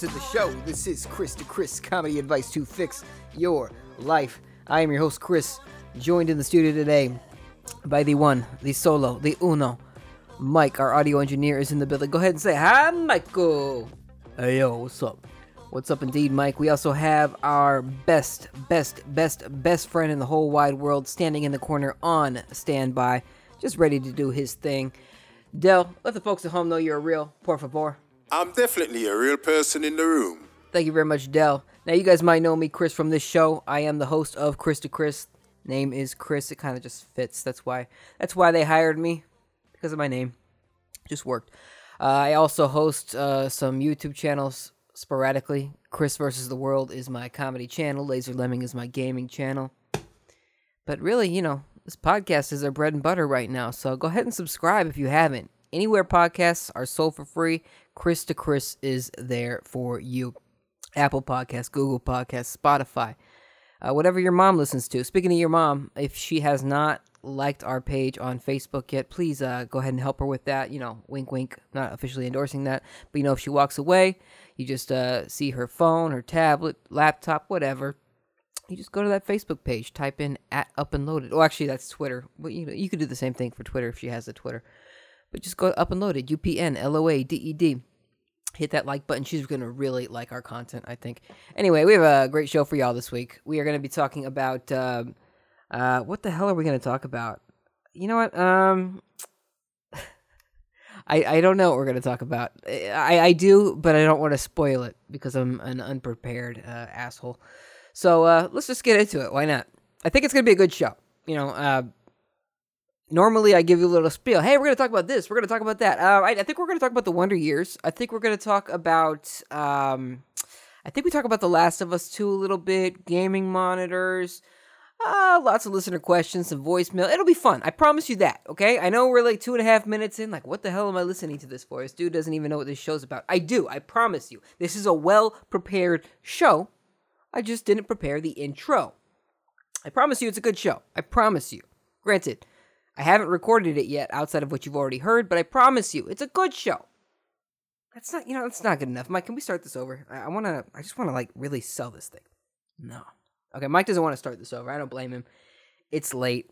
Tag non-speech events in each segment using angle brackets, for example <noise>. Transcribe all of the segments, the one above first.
to the show. This is Chris to Chris Comedy Advice to Fix Your Life. I am your host, Chris, joined in the studio today by the one, the solo, the uno. Mike, our audio engineer, is in the building. Go ahead and say hi, Michael. Hey, yo, what's up? What's up, indeed, Mike? We also have our best, best, best, best friend in the whole wide world standing in the corner on standby, just ready to do his thing. Dell, let the folks at home know you're a real, por favor. I'm definitely a real person in the room. Thank you very much, Dell. Now, you guys might know me, Chris, from this show. I am the host of Chris to Chris. Name is Chris. It kind of just fits. That's why. That's why they hired me because of my name. Just worked. Uh, I also host uh, some YouTube channels sporadically. Chris versus the World is my comedy channel. Laser Lemming is my gaming channel. But really, you know, this podcast is our bread and butter right now. So go ahead and subscribe if you haven't. Anywhere podcasts are sold for free, Chris to Chris is there for you. Apple Podcasts, Google Podcasts, Spotify, uh, whatever your mom listens to. Speaking of your mom, if she has not liked our page on Facebook yet, please uh, go ahead and help her with that. You know, wink, wink. Not officially endorsing that, but you know, if she walks away, you just uh, see her phone, her tablet, laptop, whatever. You just go to that Facebook page, type in at up and loaded. Oh, actually, that's Twitter. Well, you know, you could do the same thing for Twitter if she has a Twitter. But just go up and load it loaded. U P N L O A D E D hit that like button. She's going to really like our content, I think. Anyway, we have a great show for y'all this week. We are going to be talking about um, uh, what the hell are we going to talk about? You know what? Um, <laughs> I I don't know what we're going to talk about. I I do, but I don't want to spoil it because I'm an unprepared uh, asshole. So uh, let's just get into it. Why not? I think it's going to be a good show. You know, uh, normally I give you a little spiel. Hey, we're going to talk about this. We're going to talk about that. Uh, I, I, think we're going to talk about the Wonder Years. I think we're going to talk about. Um, I think we talk about The Last of Us 2 a little bit, gaming monitors, uh, lots of listener questions, some voicemail. It'll be fun. I promise you that, okay? I know we're like two and a half minutes in. Like, what the hell am I listening to this for? This dude doesn't even know what this show's about. I do. I promise you. This is a well prepared show. I just didn't prepare the intro. I promise you it's a good show. I promise you. Granted, I haven't recorded it yet outside of what you've already heard, but I promise you, it's a good show. That's not, you know, that's not good enough. Mike, can we start this over? I, I want to, I just want to, like, really sell this thing. No. Okay, Mike doesn't want to start this over. I don't blame him. It's late.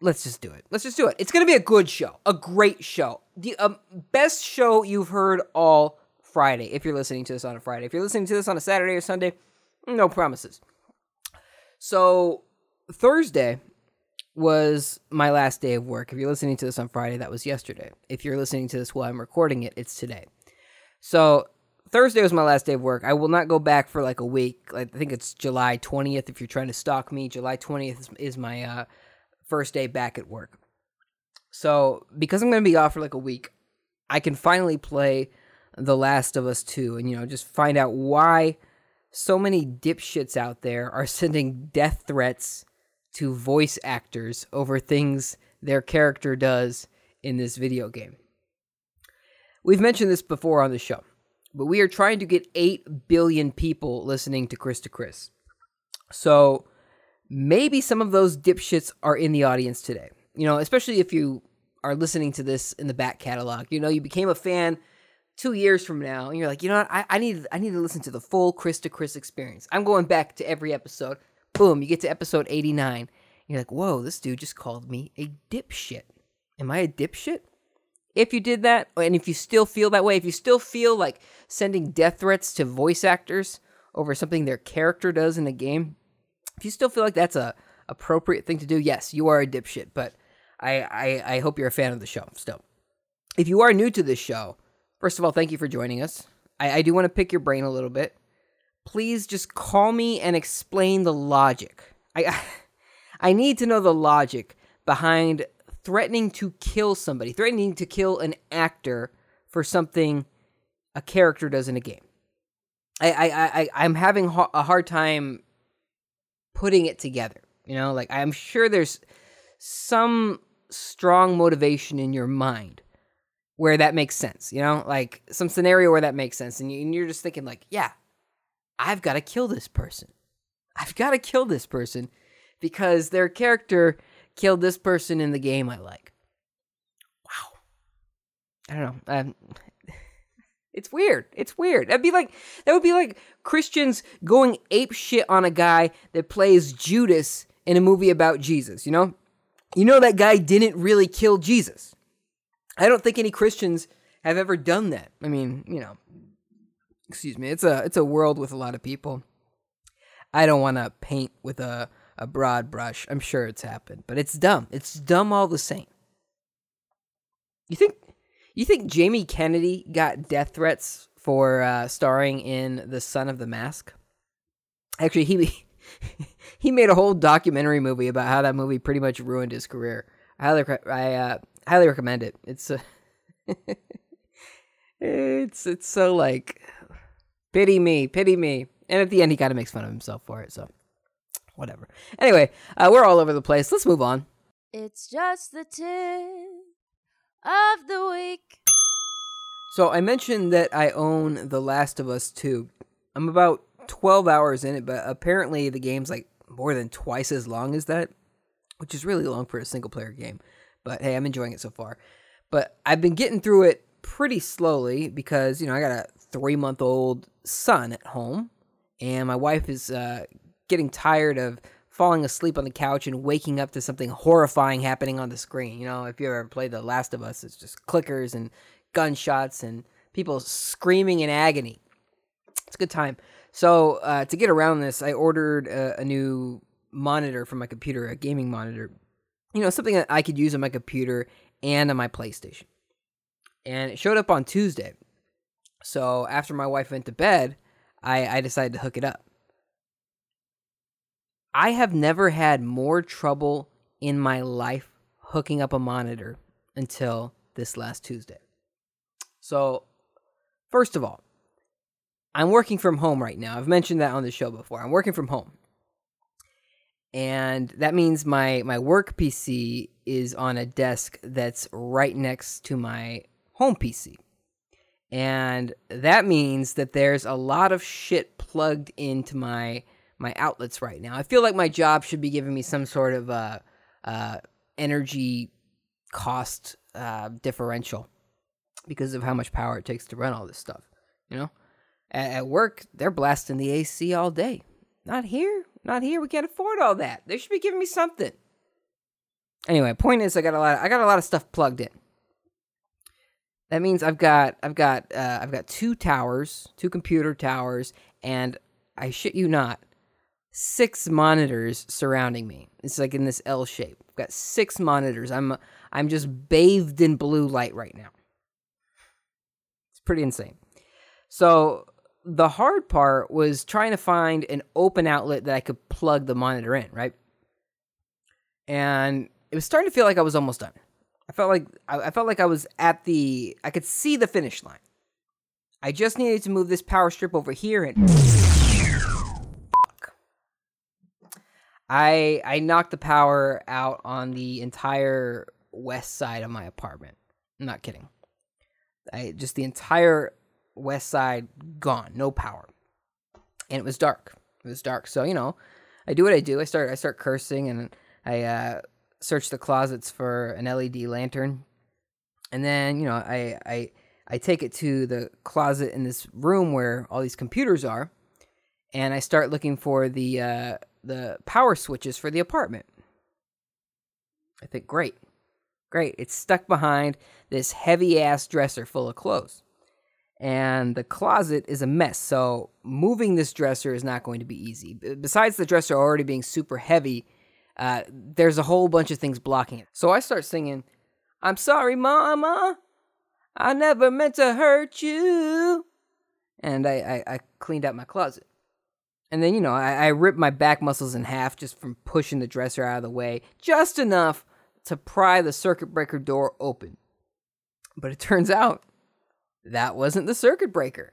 Let's just do it. Let's just do it. It's going to be a good show, a great show. The um, best show you've heard all Friday, if you're listening to this on a Friday. If you're listening to this on a Saturday or Sunday, no promises. So, Thursday, was my last day of work. If you're listening to this on Friday, that was yesterday. If you're listening to this while I'm recording it, it's today. So Thursday was my last day of work. I will not go back for like a week. I think it's July 20th. If you're trying to stalk me, July 20th is, my uh, first day back at work. So because I'm going to be off for like a week, I can finally play The Last of Us 2 and, you know, just find out why so many dipshits out there are <laughs> sending death threats to voice actors over things their character does in this video game. We've mentioned this before on the show, but we are trying to get 8 billion people listening to Chris to Chris. So maybe some of those dipshits are in the audience today. You know, especially if you are listening to this in the back catalog. You know, you became a fan two years from now, and you're like, you know what, I, I need I need to listen to the full Chris to Chris experience. I'm going back to every episode boom, you get to episode 89. You're like, whoa, this dude just called me a dipshit. Am I a dipshit? If you did that, and if you still feel that way, if you still feel like sending death threats to voice actors over something their character does in a game, if you still feel like that's a appropriate thing to do, yes, you are a dipshit. But I, I, I hope you're a fan of the show still. If you are new to this show, first of all, thank you for joining us. I, I do want to pick your brain a little bit please just call me and explain the logic. I <laughs> I need to know the logic behind threatening to kill somebody, threatening to kill an actor for something a character does in a game. I I I I'm having a hard time putting it together. You know, like I'm sure there's some strong motivation in your mind where that makes sense. You know, like some scenario where that makes sense, and you're just thinking like, yeah, I've got to kill this person. I've got to kill this person because their character killed this person in the game I like. Wow. I don't know. Um, <laughs> It's weird. It's weird. That'd be like that would be like Christians going ape shit on a guy that plays Judas in a movie about Jesus, you know? You know that guy didn't really kill Jesus. I don't think any Christians have ever done that. I mean, you know, excuse me. It's a it's a world with a lot of people. I don't want to paint with a a broad brush. I'm sure it's happened, but it's dumb. It's dumb all the same. You think you think Jamie Kennedy got death threats for uh, starring in The Son of the Mask? Actually, he <laughs> he made a whole documentary movie about how that movie pretty much ruined his career. I highly I uh, highly recommend it. It's uh, <laughs> it's it's so like pity me, pity me. And at the end, he kind of makes fun of himself for it. So whatever. Anyway, uh, we're all over the place. Let's move on. It's just the tip of the week. So I mentioned that I own The Last of Us 2. I'm about 12 hours in it, but apparently the game's like more than twice as long as that, which is really long for a single player game. But hey, I'm enjoying it so far. But I've been getting through it pretty slowly because, you know, I got a three month old son at home, and my wife is uh, getting tired of falling asleep on the couch and waking up to something horrifying happening on the screen. You know, if you ever played The Last of Us, it's just clickers and gunshots and people screaming in agony. It's a good time. So uh, to get around this, I ordered a, a new monitor for my computer, a gaming monitor. You know, something that I could use on my computer and on my PlayStation. And it showed up on Tuesday. So after my wife went to bed, I, I decided to hook it up. I have never had more trouble in my life hooking up a monitor until this last Tuesday. So, first of all, I'm working from home right now. I've mentioned that on the show before. I'm working from home. And that means my my work PC is on a desk that's right next to my home PC. And that means that there's a lot of shit plugged into my my outlets right now. I feel like my job should be giving me some sort of uh, uh, energy cost uh, differential because of how much power it takes to run all this stuff. You know, at, at work they're blasting the AC all day. Not here, not here. We can't afford all that. They should be giving me something. Anyway, point is, I got a lot. Of, I got a lot of stuff plugged in. That means I've got I've got uh, I've got two towers, two computer towers, and I shit you not, six monitors surrounding me. It's like in this L shape. I've got six monitors. I'm I'm just bathed in blue light right now. It's pretty insane. So the hard part was trying to find an open outlet that I could plug the monitor in, right? And it was starting to feel like I was almost done. I felt like I, felt like I was at the I could see the finish line. I just needed to move this power strip over here and fuck. I I knocked the power out on the entire west side of my apartment. I'm not kidding. I just the entire west side gone, no power. And it was dark. It was dark. So, you know, I do what I do. I start I start cursing and I uh search the closets for an LED lantern. And then, you know, I I I take it to the closet in this room where all these computers are, and I start looking for the uh the power switches for the apartment. I think, great, great. It's stuck behind this heavy ass dresser full of clothes. And the closet is a mess, so moving this dresser is not going to be easy. Besides the dresser already being super heavy, uh, there's a whole bunch of things blocking it. So I start singing, I'm sorry, Mama. I never meant to hurt you. And I, I, I cleaned out my closet. And then, you know, I, I ripped my back muscles in half just from pushing the dresser out of the way, just enough to pry the circuit breaker door open. But it turns out that wasn't the circuit breaker.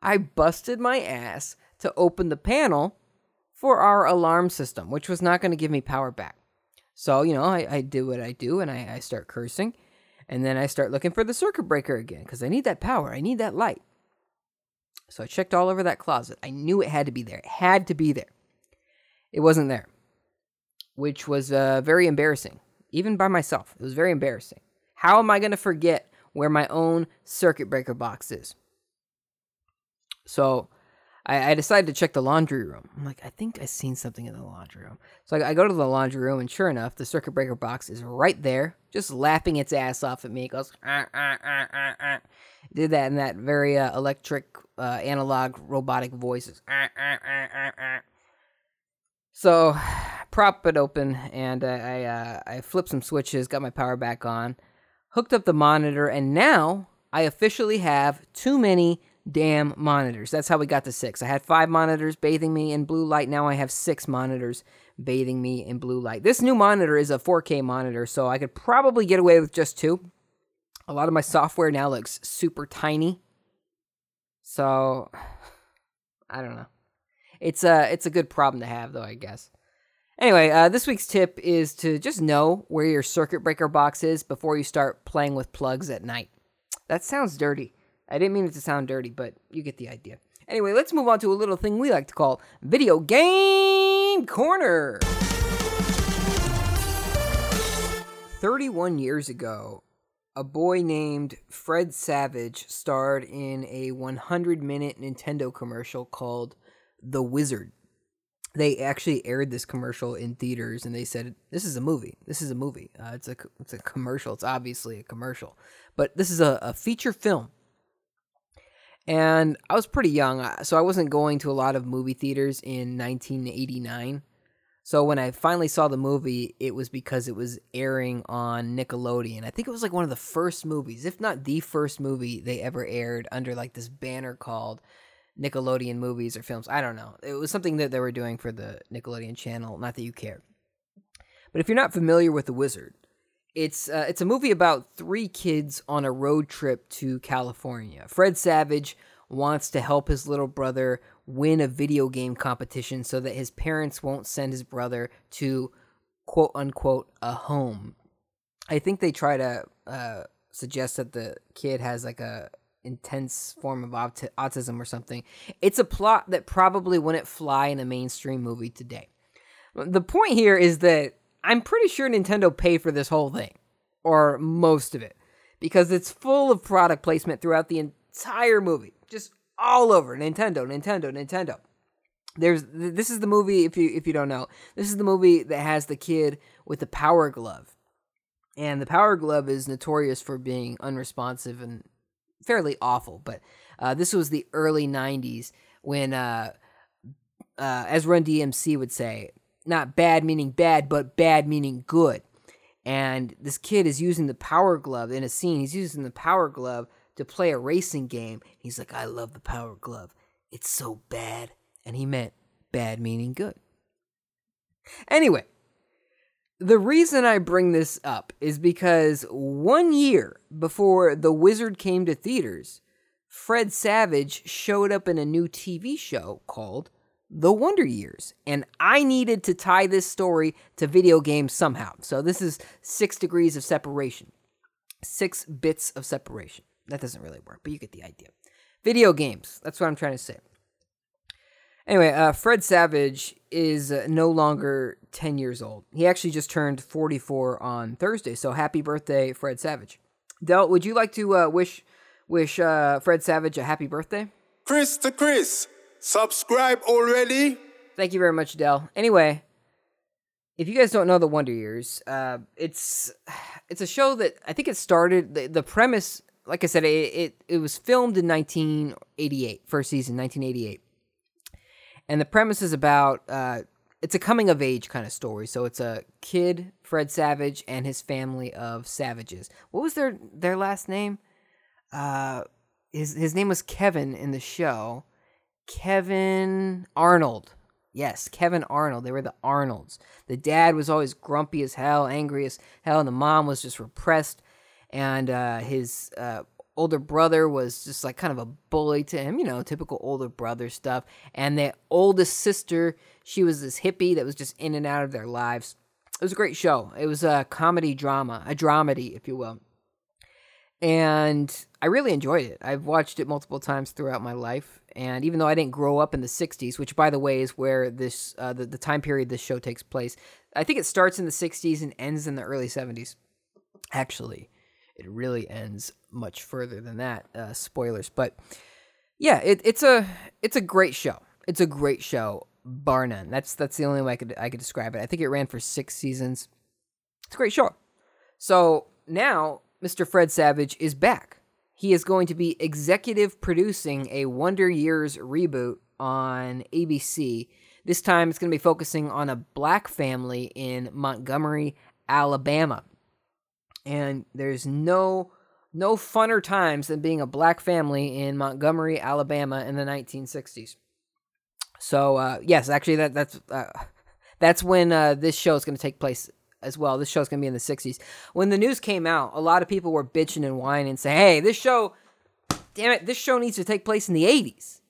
I busted my ass to open the panel for our alarm system, which was not going to give me power back. So, you know, I, I do what I do and I, I start cursing. And then I start looking for the circuit breaker again because I need that power. I need that light. So I checked all over that closet. I knew it had to be there. It had to be there. It wasn't there, which was uh, very embarrassing, even by myself. It was very embarrassing. How am I going to forget where my own circuit breaker box is. So I, I decided to check the laundry room. I'm like, I think I seen something in the laundry room. So I, I go to the laundry room, and sure enough, the circuit breaker box is right there, just lapping its ass off at me. It goes, ah, ah, ah, ah, did that in that very uh, electric, uh, analog, robotic voices. Ah, ah, ah, ah, ah. So, <sighs> prop it open, and I I, uh, I flipped some switches, got my power back on, hooked up the monitor, and now I officially have too many damn monitors. That's how we got to six. I had five monitors bathing me in blue light. Now I have six monitors bathing me in blue light. This new monitor is a 4K monitor, so I could probably get away with just two. A lot of my software now looks super tiny. So <sighs> I don't know. It's a it's a good problem to have though, I guess. Anyway, uh, this week's tip is to just know where your circuit breaker box is before you start playing with plugs at night. That sounds dirty. I didn't mean it to sound dirty, but you get the idea. Anyway, let's move on to a little thing we like to call Video Game Corner. 31 years ago, a boy named Fred Savage starred in a 100 minute Nintendo commercial called The Wizard. They actually aired this commercial in theaters and they said, This is a movie. This is a movie. Uh, it's, a, it's a commercial. It's obviously a commercial. But this is a, a feature film and I was pretty young, uh, so I wasn't going to a lot of movie theaters in 1989. So when I finally saw the movie, it was because it was airing on Nickelodeon. I think it was like one of the first movies, if not the first movie they ever aired under like this banner called Nickelodeon movies or films. I don't know. It was something that they were doing for the Nickelodeon channel, not that you care. But if you're not familiar with The Wizard, it's uh, it's a movie about three kids on a road trip to California. Fred Savage wants to help his little brother win a video game competition so that his parents won't send his brother to quote unquote a home. I think they try to uh, suggest that the kid has like a intense form of aut- autism or something. It's a plot that probably wouldn't fly in a mainstream movie today. The point here is that I'm pretty sure Nintendo paid for this whole thing, or most of it, because it's full of product placement throughout the entire movie, just all over Nintendo, Nintendo, Nintendo. There's this is the movie if you if you don't know. This is the movie that has the kid with the power glove. And the power glove is notorious for being unresponsive and fairly awful, but uh, this was the early 90s when uh, uh, as Run DMC would say, not bad meaning bad, but bad meaning good. And this kid is using the power glove in a scene. He's using the power glove to play a racing game. He's like, I love the power glove. It's so bad. And he meant bad meaning good. Anyway, the reason I bring this up is because one year before The Wizard came to theaters, Fred Savage showed up in a new TV show called the Wonder Years. And I needed to tie this story to video games somehow. So this is six degrees of separation, six bits of separation. That doesn't really work, but you get the idea. Video games. That's what I'm trying to say. Anyway, uh, Fred Savage is uh, no longer 10 years old. He actually just turned 44 on Thursday. So happy birthday, Fred Savage. Del, would you like to uh, wish wish uh, Fred Savage a happy birthday? Chris to Chris. Subscribe already? Thank you very much, Dell. Anyway, if you guys don't know the Wonder Years, uh, it's it's a show that I think it started. The, the premise, like I said, it, it, it was filmed in 1988, first season, 1988, and the premise is about uh, it's a coming of age kind of story. So it's a kid, Fred Savage, and his family of savages. What was their their last name? Uh, his his name was Kevin in the show Kevin Arnold. Yes, Kevin Arnold. They were the Arnolds. The dad was always grumpy as hell, angry as hell, and the mom was just repressed. And uh, his uh, older brother was just like kind of a bully to him, you know, typical older brother stuff. And the oldest sister, she was this hippie that was just in and out of their lives. It was a great show. It was a comedy drama, a dramedy, if you will. And I really enjoyed it. I've watched it multiple times throughout my life and even though I didn't grow up in the 60s, which by the way is where this uh, the, the time period this show takes place, I think it starts in the 60s and ends in the early 70s. Actually, it really ends much further than that. Uh, spoilers, but yeah, it, it's a it's a great show. It's a great show, bar none. That's that's the only way I could I could describe it. I think it ran for six seasons. It's a great show. So now Mr. Fred Savage is back. He is going to be executive producing a Wonder Years reboot on ABC. This time it's going to be focusing on a black family in Montgomery, Alabama. And there's no no funner times than being a black family in Montgomery, Alabama in the 1960s. So uh, yes, actually that that's uh, that's when uh, this show is going to take place as well. This show's to be in the 60s. When the news came out, a lot of people were bitching and whining and saying, "Hey, this show damn it, this show needs to take place in the 80s."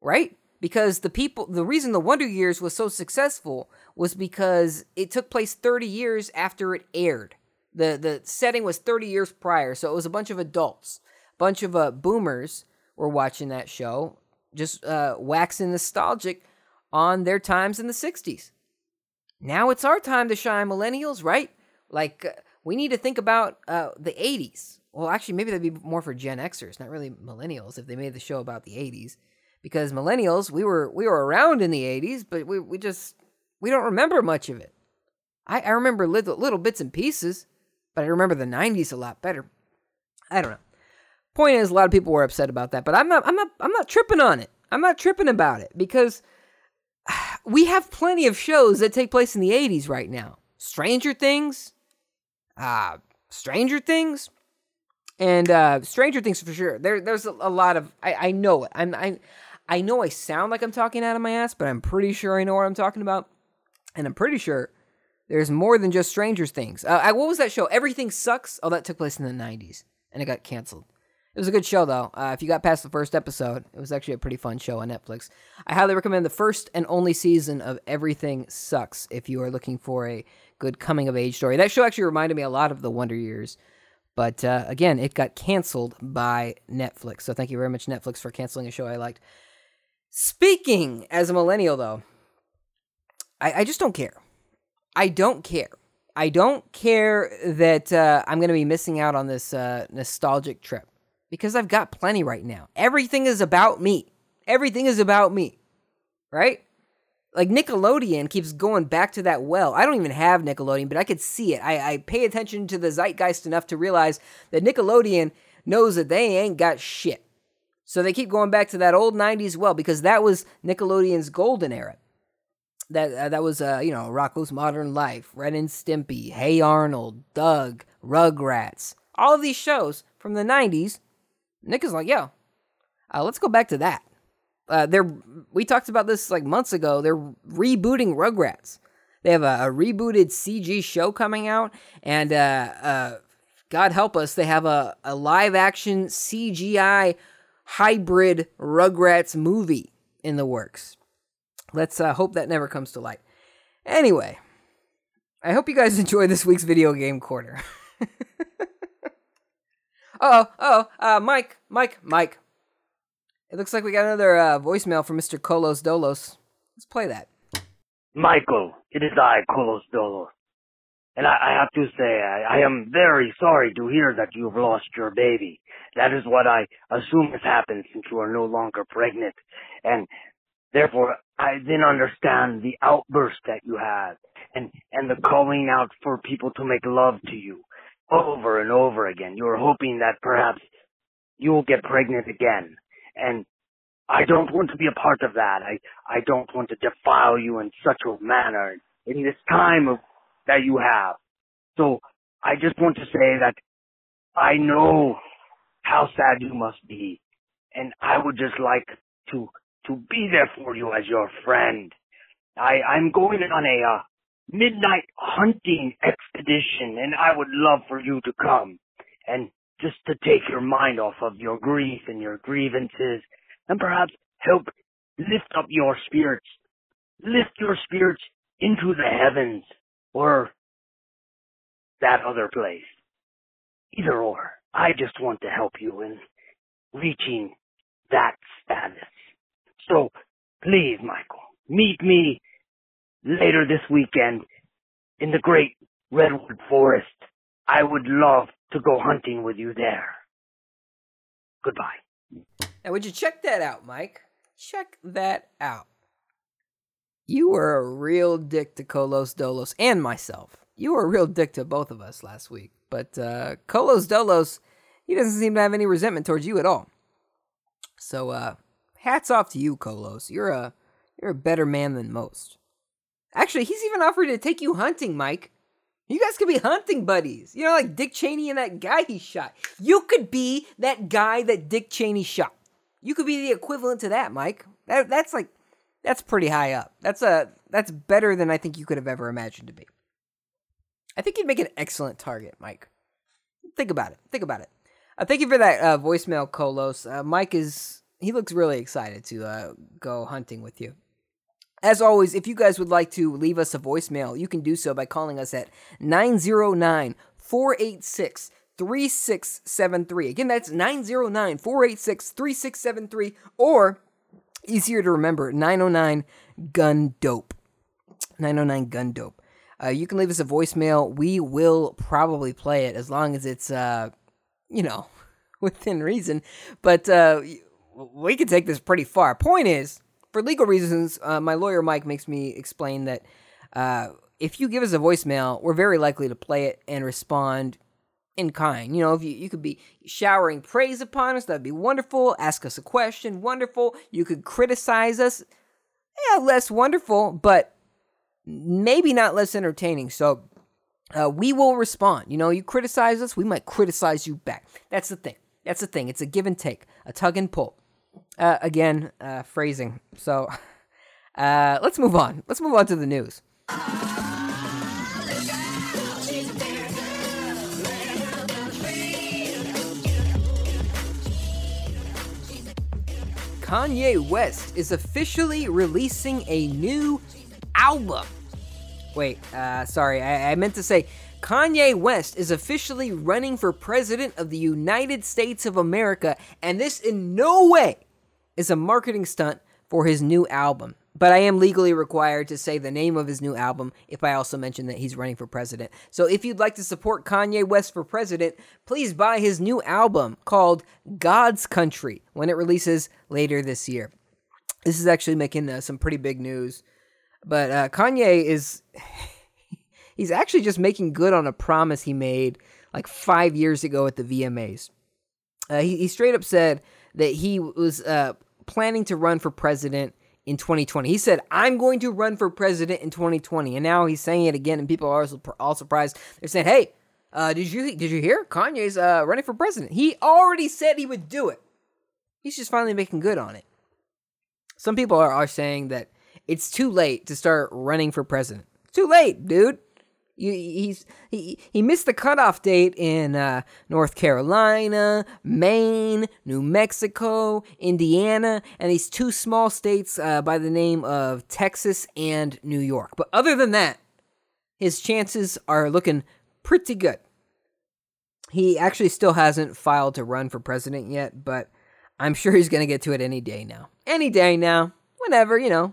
Right? Because the people the reason the Wonder Years was so successful was because it took place 30 years after it aired. The the setting was 30 years prior, so it was a bunch of adults, a bunch of uh, boomers were watching that show, just uh, waxing nostalgic on their times in the 60s. Now it's our time to shine, millennials, right? Like uh, we need to think about uh, the 80s. Well, actually, maybe that'd be more for Gen Xers, not really millennials, if they made the show about the 80s. Because millennials, we were we were around in the 80s, but we we just we don't remember much of it. I, I remember little little bits and pieces but I remember the 90s a lot better. I don't know. Point is, a lot of people were upset about that, but I'm not. I'm not. I'm not tripping on it. I'm not tripping about it because we have plenty of shows that take place in the 80s right now. Stranger Things, uh, Stranger Things, and uh, Stranger Things for sure. There, there's a, a lot of. I, I know it. I'm. I, I know I sound like I'm talking out of my ass, but I'm pretty sure I know what I'm talking about, and I'm pretty sure there's more than just Stranger Things. Uh, I, what was that show? Everything Sucks. Oh, that took place in the '90s, and it got canceled. It was a good show though. Uh, if you got past the first episode, it was actually a pretty fun show on Netflix. I highly recommend the first and only season of Everything Sucks if you are looking for a good coming of age story. That show actually reminded me a lot of The Wonder Years, but uh, again, it got canceled by Netflix. So thank you very much, Netflix, for canceling a show I liked. Speaking as a millennial, though, I, I just don't care. I don't care. I don't care that uh, I'm going to be missing out on this uh, nostalgic trip because I've got plenty right now. Everything is about me. Everything is about me, right? Like Nickelodeon keeps going back to that well. I don't even have Nickelodeon, but I could see it. I, I pay attention to the zeitgeist enough to realize that Nickelodeon knows that they ain't got shit. So they keep going back to that old 90s well because that was Nickelodeon's golden era that uh, that was uh, you know Rocko's Modern Life, Ren and Stimpy, Hey Arnold, Doug, Rugrats, all of these shows from the '90s. Nick is like, yo, uh, let's go back to that. Uh, they're we talked about this like months ago. They're rebooting Rugrats. They have a, a rebooted CG show coming out, and uh, uh, God help us, they have a, a live action CGI hybrid Rugrats movie in the works. Let's uh, hope that never comes to light. Anyway, I hope you guys <laughs> enjoy this week's video game corner. <laughs> oh, oh, uh, Mike, Mike, Mike. It looks like we got another uh, voicemail from Mr. Kolos Dolos. Let's play that. Michael, it is I, Kolos Dolos. And I, I have to say, I, I am very sorry to hear that you've lost your baby. That is what I assume has happened since you are no longer pregnant. And Therefore, I then understand the outburst that you had and, and the calling out for people to make love to you over and over again. You are hoping that perhaps you'll get pregnant again. And I don't want to be a part of that. I, I don't want to defile you in such a manner in this time of, that you have. So I just want to say that I know how sad you must be. And I would just like to to be there for you as your friend. I, I'm going on a uh, midnight hunting expedition and I would love for you to come and just to take your mind off of your grief and your grievances and perhaps help lift up your spirits. Lift your spirits into the heavens or that other place. Either or. I just want to help you in reaching that status. So please, Michael, meet me later this weekend in the great redwood forest. I would love to go hunting with you there. Goodbye. Now, would you check that out, Mike? Check that out. You were a real dick to Kolos Dolos and myself. You were a real dick to both of us last week. But uh, Kolos Dolos, he doesn't seem to have any resentment towards you at all. So, uh, hats off to you, Kolos. You're a you're a better man than most. Actually, he's even offered to take you hunting, Mike. You guys could be hunting buddies. You know, like Dick Cheney and that guy he shot. You could be that guy that Dick Cheney shot. You could be the equivalent to that, Mike. That, that's like, that's pretty high up. That's a that's better than I think you could have ever imagined to be. I think you'd make an excellent target, Mike. Think about it. Think about it. Uh, thank you for that uh, voicemail, Kolos. Uh, Mike is he looks really excited to uh, go hunting with you. As always, if you guys would like to leave us a voicemail, you can do so by calling us at 909 486 3673. Again, that's 909 486 3673, or easier to remember, 909 Gun Dope. 909 Gun Dope. Uh, you can leave us a voicemail. We will probably play it as long as it's, uh, you know, <laughs> within reason. But uh, we could take this pretty far. Point is, for legal reasons, uh, my lawyer Mike makes me explain that uh, if you give us a voicemail, we're very likely to play it and respond in kind. You know, if you, you could be showering praise upon us, that'd be wonderful. Ask us a question, wonderful. You could criticize us, yeah, less wonderful, but maybe not less entertaining. So uh, we will respond. You know, you criticize us, we might criticize you back. That's the thing. That's the thing. It's a give and take, a tug and pull. Uh, again, uh, phrasing. So <laughs> uh, let's move on. Let's move on to the news. Kanye West is officially releasing a new album. Wait, uh, sorry, I, I meant to say Kanye West is officially running for president of the United States of America, and this in no way is a marketing stunt for his new album. But I am legally required to say the name of his new album if I also mention that he's running for president. So if you'd like to support Kanye West for president, please buy his new album called God's Country when it releases later this year. This is actually making uh, some pretty big news. But uh, Kanye is. <laughs> he's actually just making good on a promise he made like five years ago at the VMAs. Uh, he, he straight up said that he was uh, planning to run for president in 2020. He said, I'm going to run for president in 2020. And now he's saying it again, and people are all surprised. They're saying, hey, uh, did you did you hear? Kanye's uh, running for president. He already said he would do it. He's just finally making good on it. Some people are, are saying that it's too late to start running for president. Too late, dude. You, he's he he missed the cutoff date in uh, North Carolina, Maine, New Mexico, Indiana, and these two small states uh, by the name of Texas and New York. But other than that, his chances are looking pretty good. He actually still hasn't filed to run for president yet, but I'm sure he's going to get to it any day now. Any day now. Whenever, you know,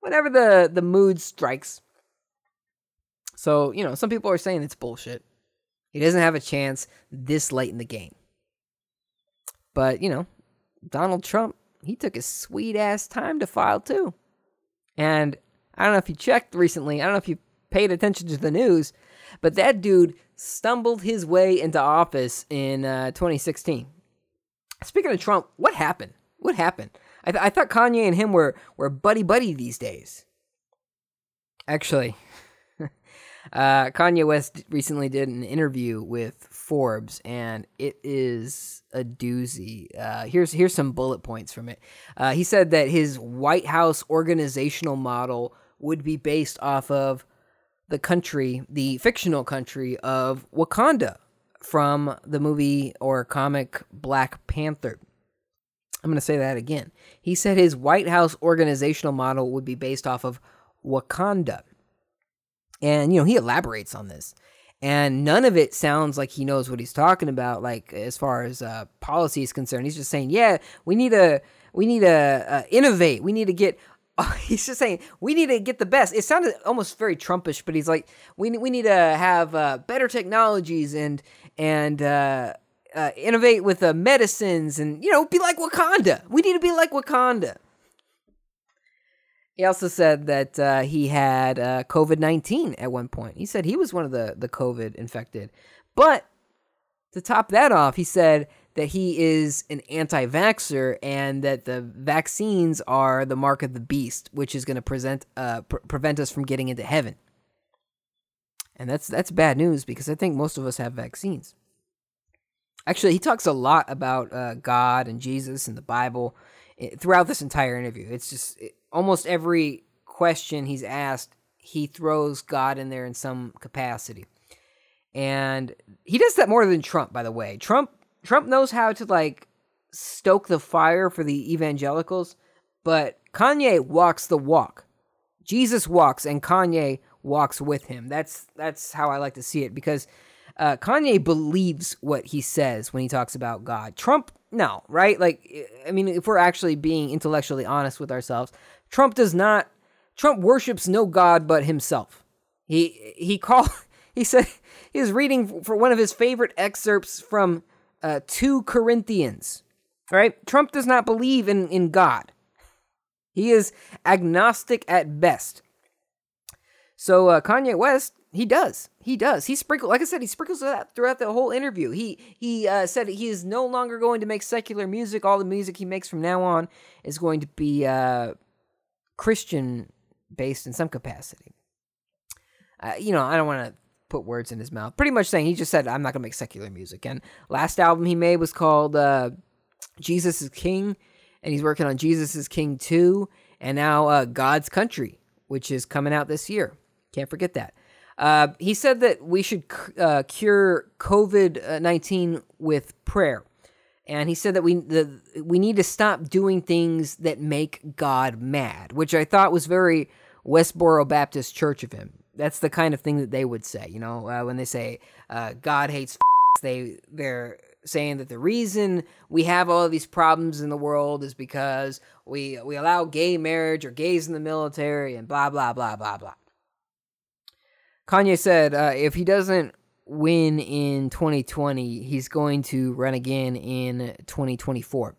whenever the the mood strikes. So, you know, some people are saying it's bullshit. He doesn't have a chance this late in the game. But, you know, Donald Trump, he took his sweet ass time to file too. And I don't know if you checked recently, I don't know if you paid attention to the news, but that dude stumbled his way into office in uh, 2016. Speaking of Trump, what happened? What happened? I, th- I thought Kanye and him were, were buddy buddy these days. Actually, uh, Kanye West recently did an interview with Forbes, and it is a doozy. Uh, here's here's some bullet points from it. Uh, he said that his White House organizational model would be based off of the country, the fictional country of Wakanda from the movie or comic Black Panther. I'm going to say that again. He said his White House organizational model would be based off of Wakanda. And, you know, he elaborates on this. And none of it sounds like he knows what he's talking about, like as far as uh, policy is concerned. He's just saying, yeah, we need to we need to uh, innovate. We need to get <laughs> he's just saying we need to get the best. It sounded almost very Trumpish, but he's like, we we need to have uh, better technologies and and uh, uh, innovate with uh, medicines and you know be like Wakanda. We need to be like Wakanda. He also said that uh, he had uh, COVID nineteen at one point. He said he was one of the the COVID infected, but to top that off, he said that he is an anti vaxxer and that the vaccines are the mark of the beast, which is going to present uh, pre- prevent us from getting into heaven. And that's that's bad news because I think most of us have vaccines. Actually, he talks a lot about uh, God and Jesus and the Bible eh, throughout this entire interview. It's just it, almost every question he's asked, he throws God in there in some capacity. And he does that more than Trump, by the way. Trump Trump knows how to like stoke the fire for the evangelicals, but Kanye walks the walk. Jesus walks and Kanye walks with him. That's that's how I like to see it because uh, Kanye believes what he says when he talks about God. Trump, no, right? Like, I mean, if we're actually being intellectually honest with ourselves, Trump does not. Trump worships no God but himself. He he called. <laughs> He said he was reading for one of his favorite excerpts from uh, 2 Corinthians. Right? Trump does not believe in, in God. He is agnostic at best. So uh, Kanye West, he does. He does. He sprinkled, like I said, he sprinkles that throughout the whole interview. He he uh, said he is no longer going to make secular music. All the music he makes from now on is going to be uh, Christian based in some capacity. Uh, you know, I don't want to put words in his mouth. Pretty much saying he just said, I'm not going to make secular music. And last album he made was called uh, Jesus is King. And he's working on Jesus is King 2. And now uh, God's Country, which is coming out this year. Can't forget that. Uh, he said that we should uh, cure COVID 19 with prayer. And he said that we the, we need to stop doing things that make God mad, which I thought was very Westboro Baptist Church of him that's the kind of thing that they would say. You know, uh, when they say uh, God hates, <laughs> they they're saying that the reason we have all these problems in the world is because we we allow gay marriage or gays in the military and blah blah blah blah blah. Kanye said uh, if he doesn't win in 2020, he's going to run again in 2024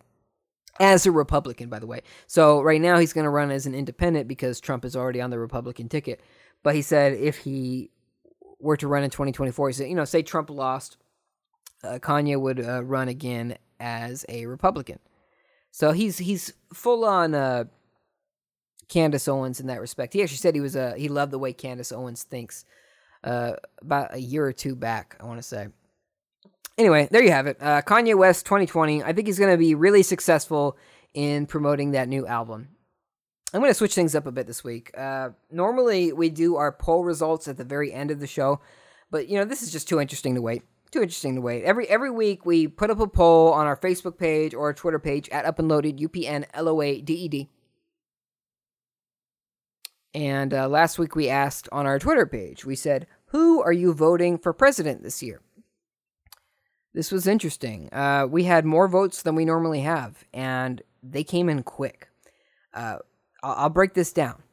as a Republican, by the way. So right now he's going to run as an independent because Trump is already on the Republican ticket. But he said if he were to run in 2024, he said, you know, say Trump lost, uh, Kanye would uh, run again as a Republican. So he's he's full on uh, Candace Owens in that respect. He actually said he was a uh, he loved the way Candace Owens thinks. Uh, about a year or two back, I want to say. Anyway, there you have it. Uh, Kanye West 2020. I think he's going to be really successful in promoting that new album. I'm going to switch things up a bit this week. Uh, normally, we do our poll results at the very end of the show, but you know this is just too interesting to wait. Too interesting to wait. Every every week, we put up a poll on our Facebook page or our Twitter page at Up and Loaded U P N L O A D E D. And uh, last week, we asked on our Twitter page. We said, "Who are you voting for president this year?" This was interesting. Uh, we had more votes than we normally have, and they came in quick. Uh, I'll break this down.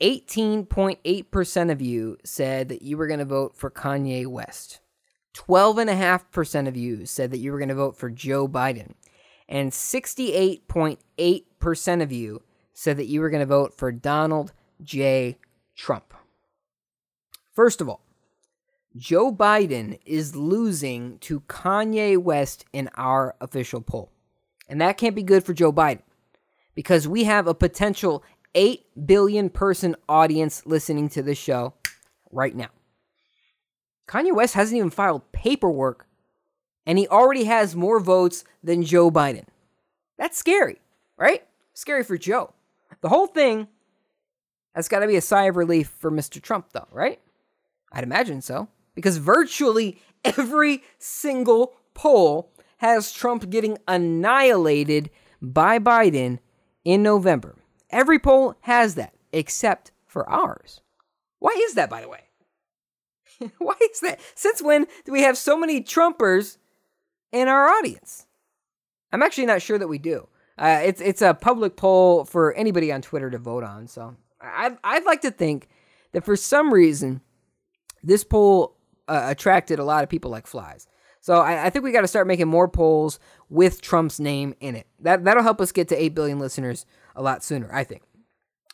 18.8% of you said that you were going to vote for Kanye West. 12.5% of you said that you were going to vote for Joe Biden. And 68.8% of you said that you were going to vote for Donald J. Trump. First of all, Joe Biden is losing to Kanye West in our official poll. And that can't be good for Joe Biden because we have a potential 8 billion person audience listening to this show right now. Kanye West hasn't even filed paperwork, and he already has more votes than Joe Biden. That's scary, right? Scary for Joe. The whole thing has got to be a sigh of relief for Mr. Trump, though, right? I'd imagine so. Because virtually every single poll has Trump getting annihilated by Biden in November. Every poll has that, except for ours. Why is that, by the way? <laughs> Why is that? Since when do we have so many Trumpers in our audience? I'm actually not sure that we do. Uh, it's it's a public poll for anybody on Twitter to vote on. So I I'd like to think that for some reason this poll uh, attracted a lot of people like flies. So I, I think we got to start making more polls with Trump's name in it. That that'll help us get to eight billion listeners a lot sooner. I think.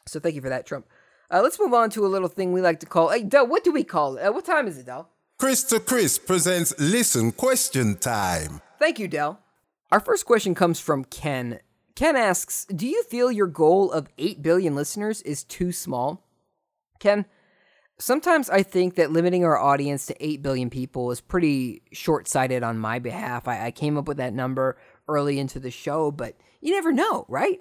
So thank you for that, Trump. Uh, let's move on to a little thing we like to call. Hey, Del, what do we call it? Uh, what time is it, Del? Chris to Chris presents Listen Question Time. Thank you, Del. Our first question comes from Ken. Ken asks, "Do you feel your goal of 8 billion listeners is too small?" Ken, sometimes I think that limiting our audience to 8 billion people is pretty short-sighted on my behalf. I, I came up with that number early into the show, but you never know, right?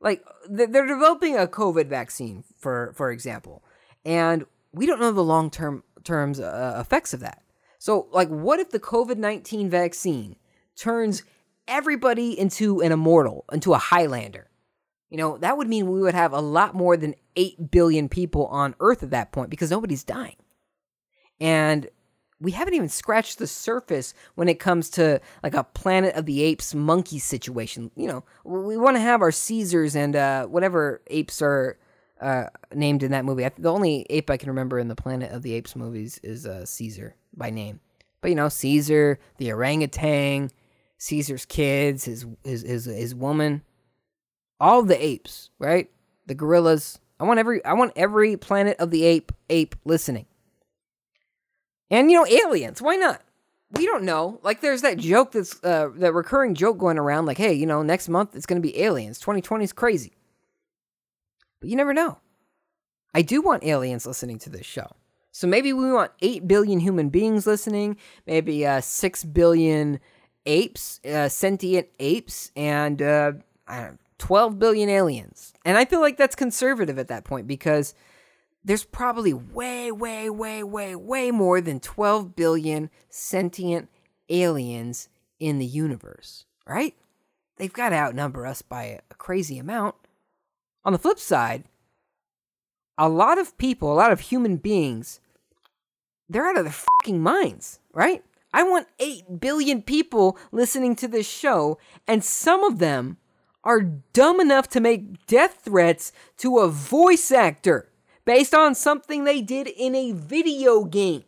Like they're developing a COVID vaccine, for for example, and we don't know the long term terms uh, effects of that. So, like, what if the COVID nineteen vaccine turns everybody into an immortal, into a Highlander? You know, that would mean we would have a lot more than 8 billion people on Earth at that point because nobody's dying. And we haven't even scratched the surface when it comes to like a Planet of the Apes monkey situation. You know, we want to have our Caesars and uh, whatever apes are uh, named in that movie. The only ape I can remember in the Planet of the Apes movies is uh, Caesar by name. But you know, Caesar, the orangutan, Caesar's kids, his his his, his woman, all the apes, right? The gorillas. I want every I want every Planet of the Ape ape listening. And you know, aliens. Why not? We don't know. Like, there's that joke that's uh, that recurring joke going around. Like, hey, you know, next month it's going to be aliens. 2020 is crazy. But you never know. I do want aliens listening to this show. So maybe we want 8 billion human beings listening, maybe uh, 6 billion apes, uh, sentient apes, and uh, I don't 12 billion aliens. And I feel like that's conservative at that point because there's probably way, way, way, way, way more than 12 billion sentient aliens in the universe, right? They've got to outnumber us by a crazy amount. On the flip side, a lot of people, a lot of human beings, they're out of their fucking minds, right? I want 8 billion people listening to this show, and some of them are dumb enough to make death threats to a voice actor based on something they did in a video game.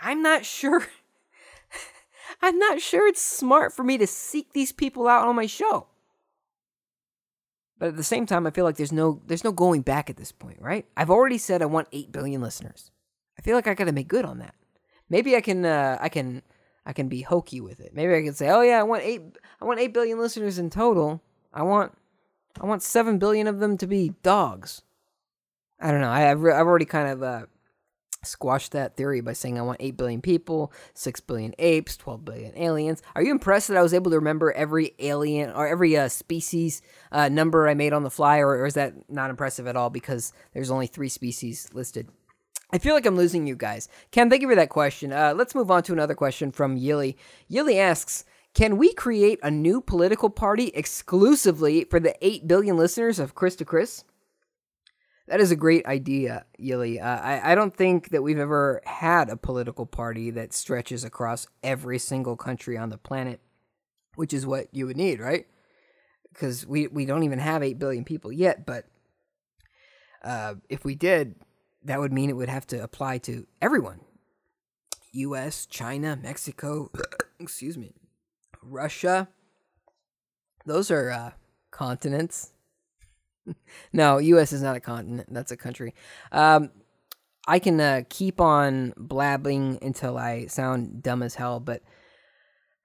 I'm not sure. <laughs> I'm not sure it's smart for me to seek these people out on my show. But at the same time, I feel like there's no there's no going back at this point, right? I've already said I want 8 billion listeners. I feel like I got to make good on that. Maybe I can uh, I can I can be hokey with it. Maybe I can say, "Oh yeah, I want 8 I want 8 billion listeners in total. I want I want 7 billion of them to be dogs." I don't know. I, have I've already kind of uh, squashed that theory by saying I want 8 billion people, 6 billion apes, 12 billion aliens. Are you impressed that I was able to remember every alien or every uh, species uh, number I made on the fly, or, or is that not impressive at all because there's only three species listed? I feel like I'm losing you guys. Ken, thank you for that question. Uh, let's move on to another question from Yili. Yili asks, can we create a new political party exclusively for the 8 billion listeners of Chris to Chris? That is a great idea, Yili. Uh, I, I don't think that we've ever had a political party that stretches across every single country on the planet, which is what you would need, right? Because we, we don't even have 8 billion people yet, but uh, if we did, that would mean it would have to apply to everyone US, China, Mexico, <coughs> excuse me, Russia. Those are uh, continents <laughs> no, U.S. is not a continent. That's a country. Um, I can uh, keep on blabbing until I sound dumb as hell, but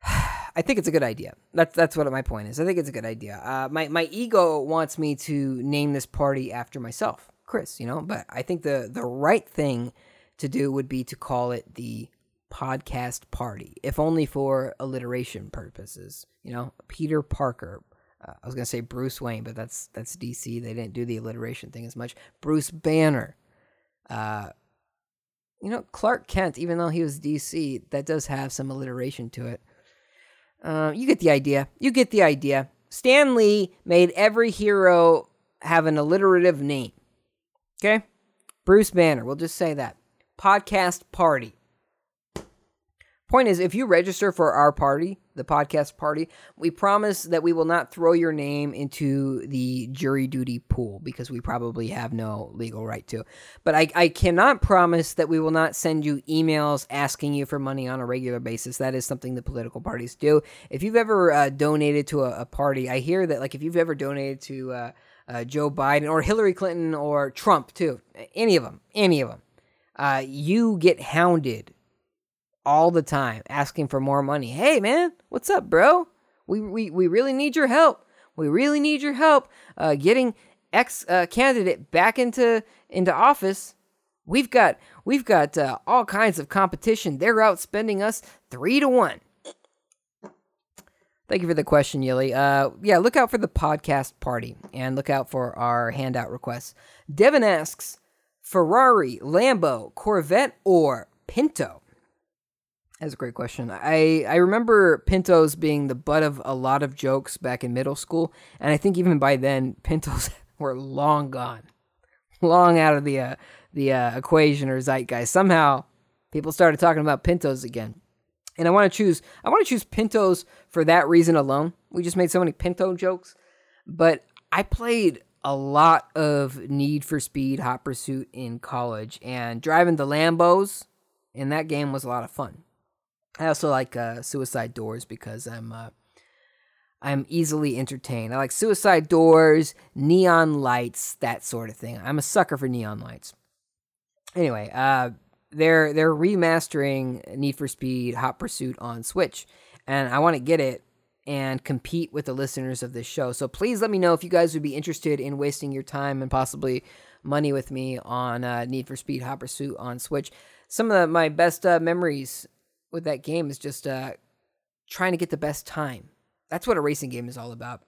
<sighs> I think it's a good idea. That's that's what my point is. I think it's a good idea. Uh, my my ego wants me to name this party after myself, Chris. You know, but I think the the right thing to do would be to call it the podcast party, if only for alliteration purposes. You know, Peter Parker, uh, I was gonna say Bruce Wayne, but that's that's DC. They didn't do the alliteration thing as much. Bruce Banner, uh, you know Clark Kent. Even though he was DC, that does have some alliteration to it. Uh, you get the idea. You get the idea. Stan Lee made every hero have an alliterative name. Okay, Bruce Banner. We'll just say that. Podcast party. Point is, if you register for our party, the podcast party, we promise that we will not throw your name into the jury duty pool because we probably have no legal right to. But I, I cannot promise that we will not send you emails asking you for money on a regular basis. That is something the political parties do. If you've ever uh, donated to a, a, party, I hear that, like, if you've ever donated to uh, uh, Joe Biden or Hillary Clinton or Trump, too, any of them, any of them, uh, you get hounded all the time asking for more money. Hey man, what's up, bro? We we, we really need your help. We really need your help uh, getting X uh, candidate back into into office. We've got we've got uh, all kinds of competition. They're outspending us three to one. Thank you for the question, Yili. Uh, yeah, look out for the podcast party and look out for our handout requests. Devin asks Ferrari, Lambo, Corvette, or Pinto? That's a great question. I, I remember Pintos being the butt of a lot of jokes back in middle school, and I think even by then <laughs> Pintos were long gone, long out of the uh, the uh, equation or zeitgeist. Somehow, people started talking about Pintos again, and I want to choose I want to choose Pintos for that reason alone. We just made so many Pinto jokes, but I played a lot of Need for Speed Hot Pursuit in college, and driving the Lambos in that game was a lot of fun. I also like uh, Suicide Doors because I'm uh, I'm easily entertained. I like Suicide Doors, neon lights, that sort of thing. I'm a sucker for neon lights. Anyway, uh, they're they're remastering Need for Speed Hot Pursuit on Switch, and I want to get it and compete with the listeners of this show. So please let me know if you guys would be interested in wasting your time and possibly money with me on uh, Need for Speed Hot Pursuit on Switch. Some of the, my best uh, memories with that game is just uh, trying to get the best time. That's what a racing game is all about.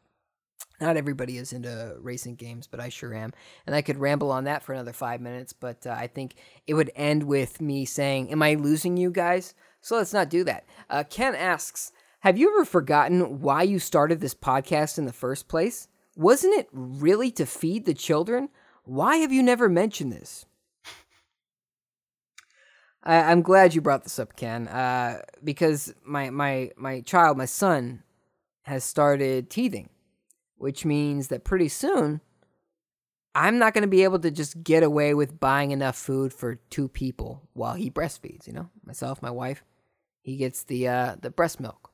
Not everybody is into racing games, but I sure am. And I could ramble on that for another five minutes, but uh, I think it would end with me saying, Am I losing you guys? So let's not do that. Uh, Ken asks, Have you ever forgotten why you started this podcast in the first place? Wasn't it really to feed the children? Why have you never mentioned this? I, am glad you brought this up, Ken, uh, because my my my child, my son, has started teething, which means that pretty soon I'm not going to be able to just get away with buying enough food for two people while he breastfeeds. You know, myself, my wife, he gets the uh, the breast milk.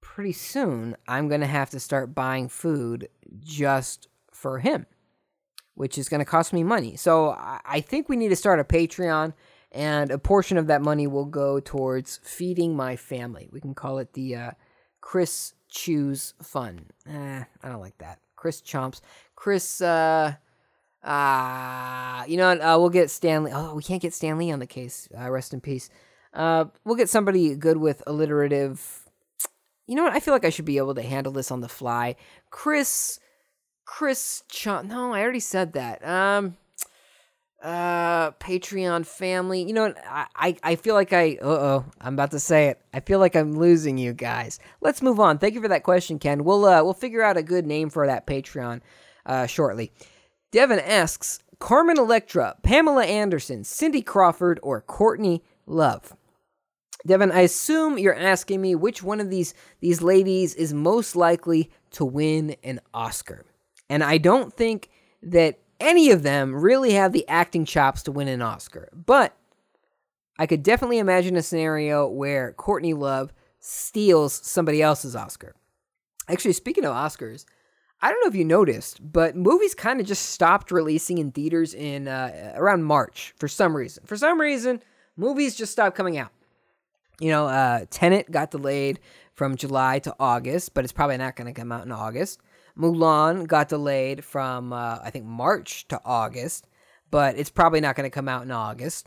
Pretty soon, I'm going to have to start buying food just for him which is going to cost me money. So I think we need to start a Patreon, and a portion of that money will go towards feeding my family. We can call it the uh, Chris Chews fun. Eh, I don't like that. Chris Chomps. Chris, uh, uh, you know what? Uh, we'll get Stan Lee. Oh, we can't get Stan Lee on the case. Uh, rest in peace. Uh, we'll get somebody good with alliterative. You know what? I feel like I should be able to handle this on the fly. Chris Chris Ch- No, I already said that. Um uh Patreon family. You know I, I feel like I uh-oh, I'm about to say it. I feel like I'm losing you guys. Let's move on. Thank you for that question, Ken. We'll uh we'll figure out a good name for that Patreon uh shortly. Devin asks Carmen Electra, Pamela Anderson, Cindy Crawford, or Courtney Love? Devin, I assume you're asking me which one of these these ladies is most likely to win an Oscar. And I don't think that any of them really have the acting chops to win an Oscar. But I could definitely imagine a scenario where Courtney Love steals somebody else's Oscar. Actually, speaking of Oscars, I don't know if you noticed, but movies kind of just stopped releasing in theaters in uh, around March for some reason. For some reason, movies just stopped coming out. You know, uh, Tenet got delayed from July to August, but it's probably not going to come out in August. Mulan got delayed from uh, I think March to August, but it's probably not going to come out in August.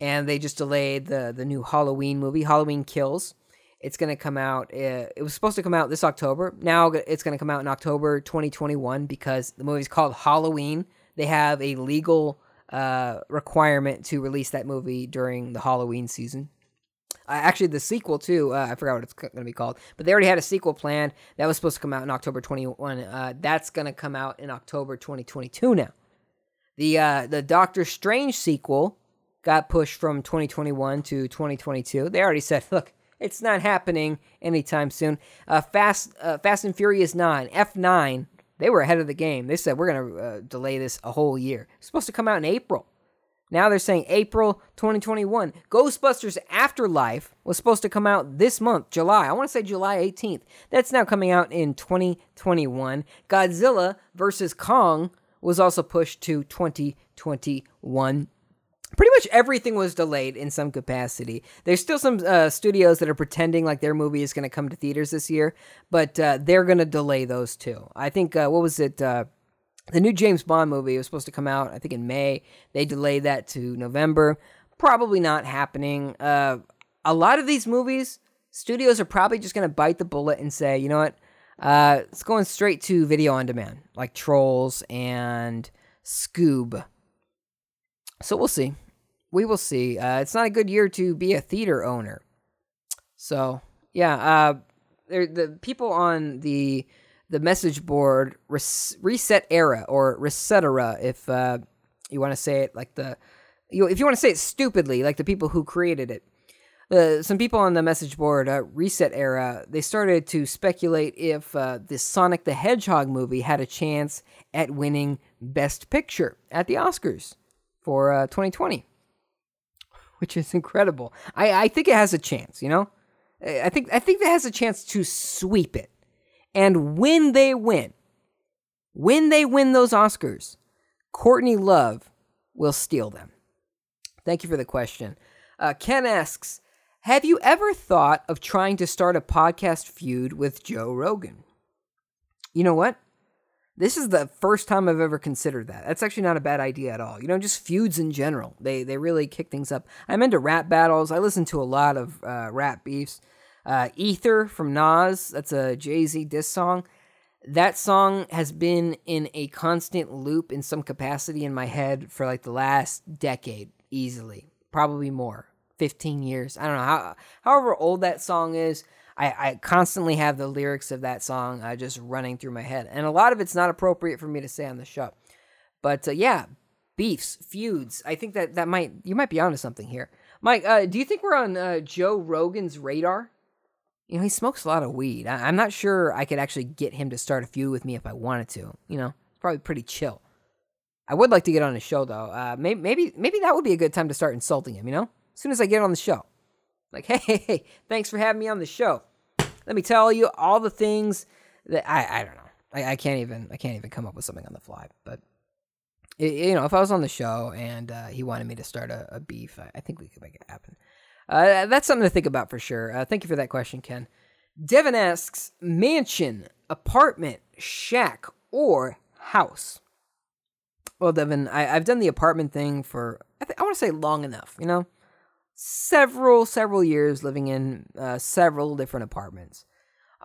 And they just delayed the the new Halloween movie, Halloween Kills. It's going to come out. Uh, it was supposed to come out this October. Now it's going to come out in October 2021 because the movie's called Halloween. They have a legal uh, requirement to release that movie during the Halloween season. Uh, actually, the sequel too. Uh, I forgot what it's going to be called, but they already had a sequel planned that was supposed to come out in October 21. Uh, that's going to come out in October 2022 now. The uh, the Doctor Strange sequel got pushed from 2021 to 2022. They already said, look, it's not happening anytime soon. Uh, Fast, uh, Fast and Furious 9, F9, they were ahead of the game. They said we're going to delay this a whole year. It's supposed to come out in April. Now they're saying April 2021. Ghostbusters Afterlife was supposed to come out this month, July. I want to say July 18th. That's now coming out in 2021. Godzilla versus Kong was also pushed to 2021 pretty much everything was delayed in some capacity. There's still some uh, studios that are pretending like their movie is going to come to theaters this year, but uh, they're going to delay those too. I think uh, what was it? The new James Bond movie was supposed to come out, I think, in May. They delayed that to November. Probably not happening. Uh, a lot of these movies, studios are probably just going to bite the bullet and say, you know what? Uh, it's going straight to video on demand, like Trolls and Scoob. So we'll see we will see. Uh, it's not a good year to be a theater owner. So yeah, uh, the people on the the message board res- reset era or resetera if uh, you want to say it like the you if you want to say it stupidly like the people who created it. Uh, some people on the message board, uh, Reset Era, they started to speculate if uh, the Sonic the Hedgehog movie had a chance at winning Best Picture at the Oscars for 2020. Uh, which is incredible. I, I think it has a chance, you know? I think I think it has a chance to sweep it. And when they win, when they win those Oscars, Courtney Love will steal them. Thank you for the question. Uh, Ken asks, have you ever thought of trying to start a podcast feud with Joe Rogan? You know what? This is the first time I've ever considered that. That's actually not a bad idea at all. You know, just feuds in general. They they really kick things up. I'm into rap battles. I listen to a lot of uh, rap beefs. Uh, Ether from Nas, that's a Jay Z diss song. That song has been in a constant loop in some capacity in my head for like the last decade, easily, probably more, 15 years. I don't know how, however old that song is. I, I constantly have the lyrics of that song uh, just running through my head. And a lot of it's not appropriate for me to say on the show. But uh, yeah, beefs, feuds. I think that that might, you might be onto something here. Mike, uh, do you think we're on uh, Joe Rogan's radar? You know, he smokes a lot of weed. I- am not sure I could actually get him to start a feud with me if I wanted to. You know, probably pretty chill. I would like to get on his show though. Uh, maybe, maybe, maybe that would be a good time to start insulting him. You know, as soon as I get on the show. Like, <laughs> hey, hey, hey, thanks for having me on the show. Let me tell you all the things that I, I don't know. I, I can't even I can't even come up with something on the fly. But it, you know, if I was on the show and uh, he wanted me to start a, a beef, I, I, think we could make it happen. Uh, that's something to think about for sure. Uh, thank you for that question, Ken. Devin asks: mansion, apartment, shack, or house? Well, Devin, I, have done the apartment thing for I, th- I want to say long enough. You know, several several years living in uh, several different apartments.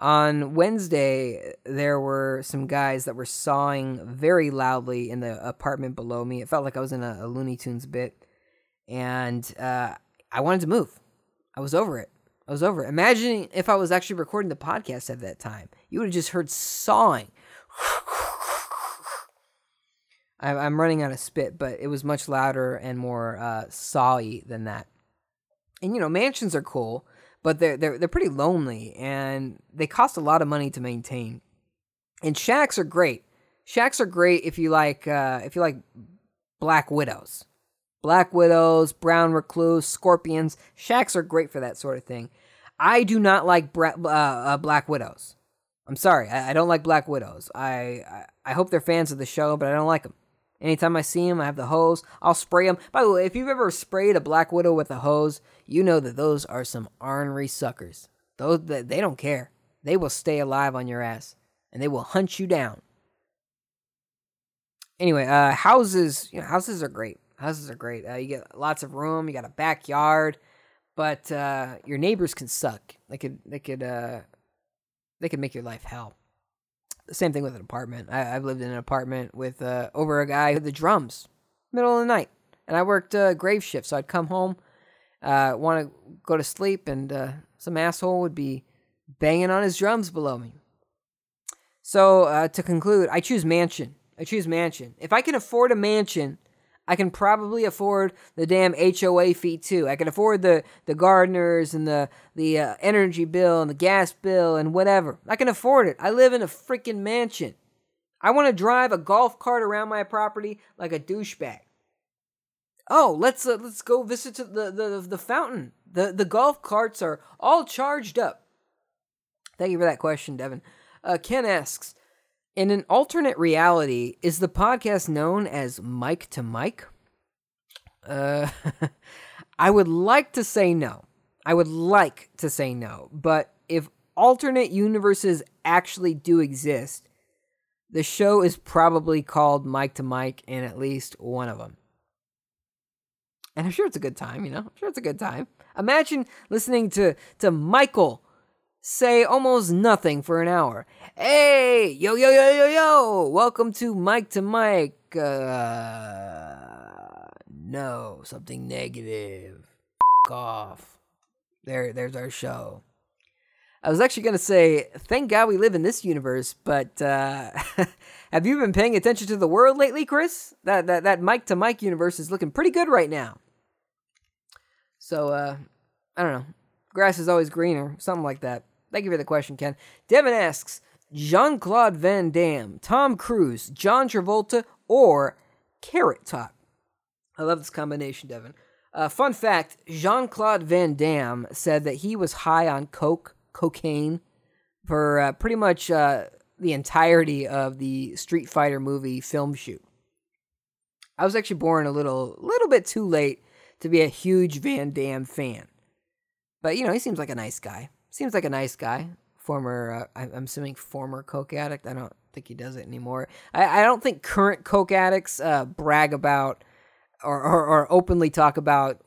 On Wednesday, there were some guys that were sawing very loudly in the apartment below me. It felt like I was in a, a Looney Tunes bit, and uh, I wanted to move. I was over it. I was over it. Imagine if I was actually recording the podcast at that time. You would have just heard sawing. <laughs> I'm running out of spit, but it was much louder and more uh, sawy than that and you know mansions are cool but they're they're they're pretty lonely and they cost a lot of money to maintain and shacks are great shacks are great if you like uh if you like black widows black widows brown recluse scorpions shacks are great for that sort of thing i do not like bra- uh, uh, black widows i'm sorry I, I, don't like black widows I, I i hope they're fans of the show but i don't like them Anytime I see them, I have the hose. I'll spray them. By the way, if you've ever sprayed a black widow with a hose, you know that those are some ornery suckers. Those they don't care. They will stay alive on your ass and they will hunt you down. Anyway, uh, houses, you know, houses are great. Houses are great. Uh, you get lots of room. You got a backyard, but uh, your neighbors can suck. They could, they could, uh, they could make your life hell The same thing with an apartment. I, have lived in an apartment with uh, over a guy with the drums, middle of the night, and I worked uh, grave shift, so I'd come home, uh, want to go to sleep, and some asshole would be banging on his drums below me. So to conclude, I choose mansion. I choose mansion. If I can afford a mansion, I can probably afford the damn HOA fee too. I can afford the the gardeners and the the uh, energy bill and the gas bill and whatever. I can afford it. I live in a freaking mansion. I want to drive a golf cart around my property like a douchebag. Oh, let's uh, let's go visit the, the the fountain. The the golf carts are all charged up. Thank you for that question, Devin. Uh, Ken asks, in an alternate reality, is the podcast known as Mike to Mike? Uh, <laughs> I would like to say no. I would like to say no, but if alternate universes actually do exist, the show is probably called Mike to Mike in at least one of them. And I'm sure it's a good time, you know? I'm sure it's a good time. Imagine listening to, to Michael say almost nothing for an hour. Hey, yo, yo, yo, yo, yo, welcome to Mike to Mike. Uh, no, something negative. F- off. There, there's our show. I was actually going to say, thank God we live in this universe, but uh, <laughs> have you been paying attention to the world lately, Chris? That, that, that Mike to Mike universe is looking pretty good right now. So, uh, I don't know. Grass is always greener, something like that. Thank you for the question, Ken. Devin asks Jean Claude Van Damme, Tom Cruise, John Travolta, or Carrot Top? I love this combination, Devin. Uh, fun fact Jean Claude Van Damme said that he was high on coke cocaine for uh, pretty much uh, the entirety of the Street Fighter movie film shoot. I was actually born a little, little bit too late to be a huge Van Damme fan, but you know he seems like a nice guy. Seems like a nice guy. Former, uh, I'm assuming former coke addict. I don't think he does it anymore. I, I don't think current coke addicts uh, brag about or, or, or openly talk about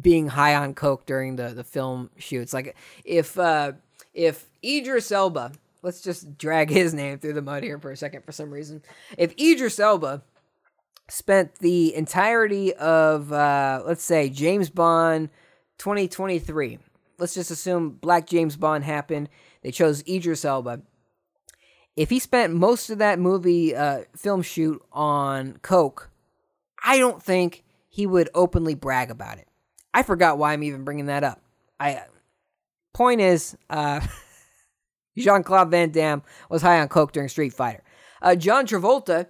being high on coke during the the film shoots. Like if uh, if Idris Elba, let's just drag <laughs> his name through the mud here for a second for some reason. If Idris Elba spent the entirety of uh, let's say James Bond 2023, let's just assume Black James Bond happened. They chose Idris Elba. If he spent most of that movie uh, film shoot on coke, I don't think he would openly brag about it. I forgot why I'm even bringing that up. I point is, uh, <laughs> Jean Claude Van Damme was high on coke during Street Fighter. Uh, John Travolta,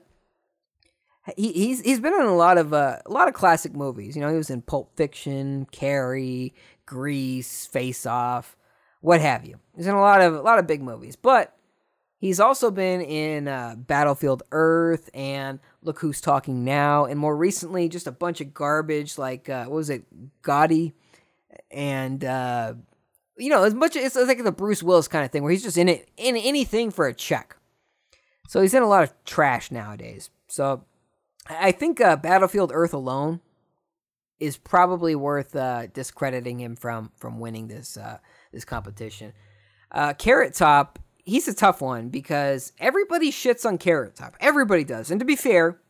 he, he's he's been in a lot of uh, a lot of classic movies. You know, he was in Pulp Fiction, Carrie, Grease, Face Off, what have you. He's in a lot of a lot of big movies, but he's also been in uh, Battlefield Earth and Look Who's Talking Now, and more recently, just a bunch of garbage like uh, what was it, Gotti, and uh, you know, as much it's like the Bruce Willis kind of thing where he's just in it in anything for a check. So he's in a lot of trash nowadays. So I think uh, Battlefield Earth alone is probably worth uh, discrediting him from from winning this uh, this competition. Uh, Carrot Top, he's a tough one because everybody shits on Carrot Top. Everybody does, and to be fair,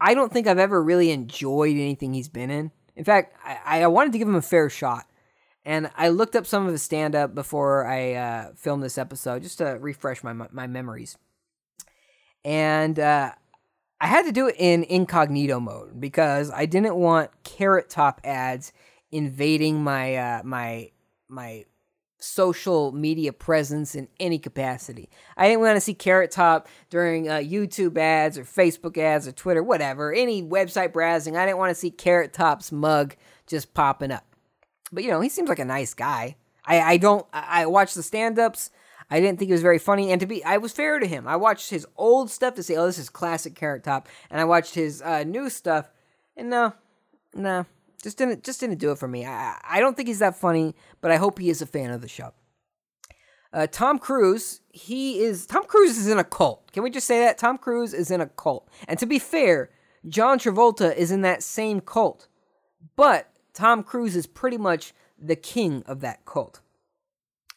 I don't think I've ever really enjoyed anything he's been in. In fact, I, I wanted to give him a fair shot, and I looked up some of his stand up before I uh, filmed this episode just to refresh my my memories. And uh, I had to do it in incognito mode because I didn't want Carrot Top ads invading my uh, my my social media presence in any capacity. I didn't want to see Carrot Top during uh, YouTube ads or Facebook ads or Twitter, whatever, any website browsing. I didn't want to see Carrot Top's mug just popping up. But you know, he seems like a nice guy. I, I don't. I, I watch the stand-ups. I didn't think it was very funny, and to be, I was fair to him. I watched his old stuff to say, "Oh, this is classic Carrot Top," and I watched his uh, new stuff, and no, no, just didn't, just didn't do it for me. I, I don't think he's that funny, but I hope he is a fan of the show. Uh, Tom Cruise, he is Tom Cruise is in a cult. Can we just say that Tom Cruise is in a cult? And to be fair, John Travolta is in that same cult, but Tom Cruise is pretty much the king of that cult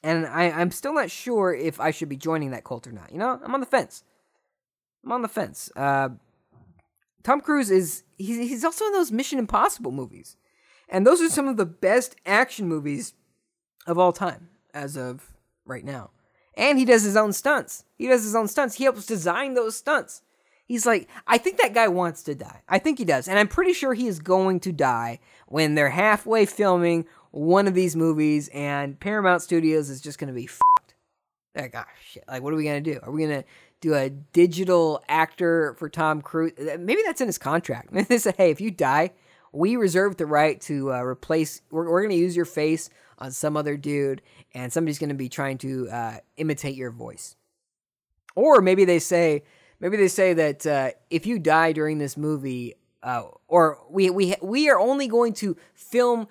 and I, I'm still not sure if I should be joining that cult or not. You know, I'm on the fence. I'm on the fence. Uh, Tom Cruise is he's, he's also in those Mission Impossible movies, and those are some of the best action movies of all time as of right now. And he does his own stunts. He does his own stunts. He helps design those stunts. He's like, I think that guy wants to die. I think he does. And I'm pretty sure he is going to die when they're halfway filming one of these movies and Paramount Studios is just going to be fucked. Like, ah, shit. Like, what are we going to do? Are we going to do a digital actor for Tom Cruise? Maybe that's in his contract. <laughs> They say, hey, if you die, we reserve the right to uh, replace, we're, we're going to use your face on some other dude and somebody's going to be trying to uh, imitate your voice. Or maybe they say, maybe they say that uh, if you die during this movie, uh, or we we we are only going to film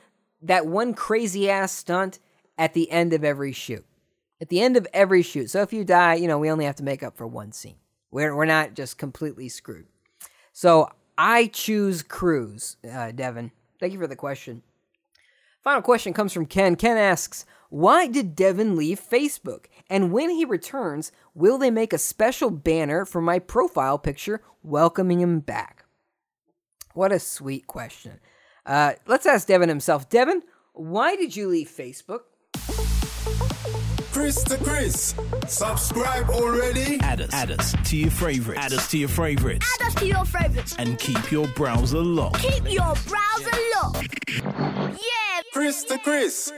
that one crazy ass stunt at the end of every shoot. At the end of every shoot. So if you die, you know, we only have to make up for one scene. We're we're not just completely screwed. So I choose Cruise, uh, Devin. Thank you for the question. Final question comes from Ken. Ken asks, why did Devin leave Facebook? And when he returns, will they make a special banner for my profile picture welcoming him back? What a sweet question. Uh, let's ask Devin himself. Devin, why did you leave Facebook? Chris to Chris. Subscribe already. Add us, add us to your favorites. Add us to your favorites. Add us to your favorites. And keep your browser locked. Keep your browser locked. Yeah. Chris to Chris.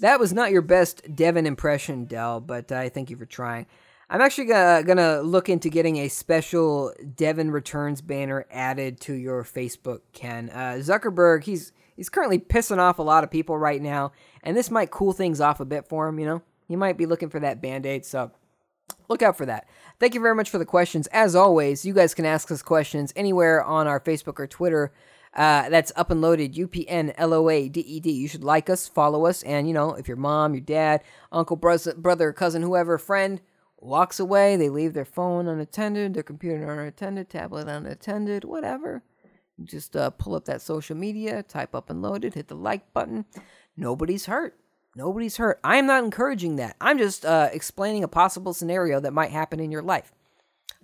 That was not your best Devin impression, Dell, but I thank you for trying. I'm actually gonna, gonna look into getting a special Devin returns banner added to your Facebook, Ken. Uh, Zuckerberg, he's he's currently pissing off a lot of people right now, and this might cool things off a bit for him. You know, he might be looking for that band aid, so look out for that. Thank you very much for the questions. As always, you guys can ask us questions anywhere on our Facebook or Twitter. Uh, that's up and loaded, U P N L O A D E D. You should like us, follow us, and you know, if your mom, your dad, uncle, brother, brother, cousin, whoever, friend walks away, they leave their phone unattended, their computer unattended, tablet unattended, whatever. Just uh, pull up that social media, type up and loaded, hit the like button. Nobody's hurt. Nobody's hurt. I am not encouraging that. I'm just uh, explaining a possible scenario that might happen in your life.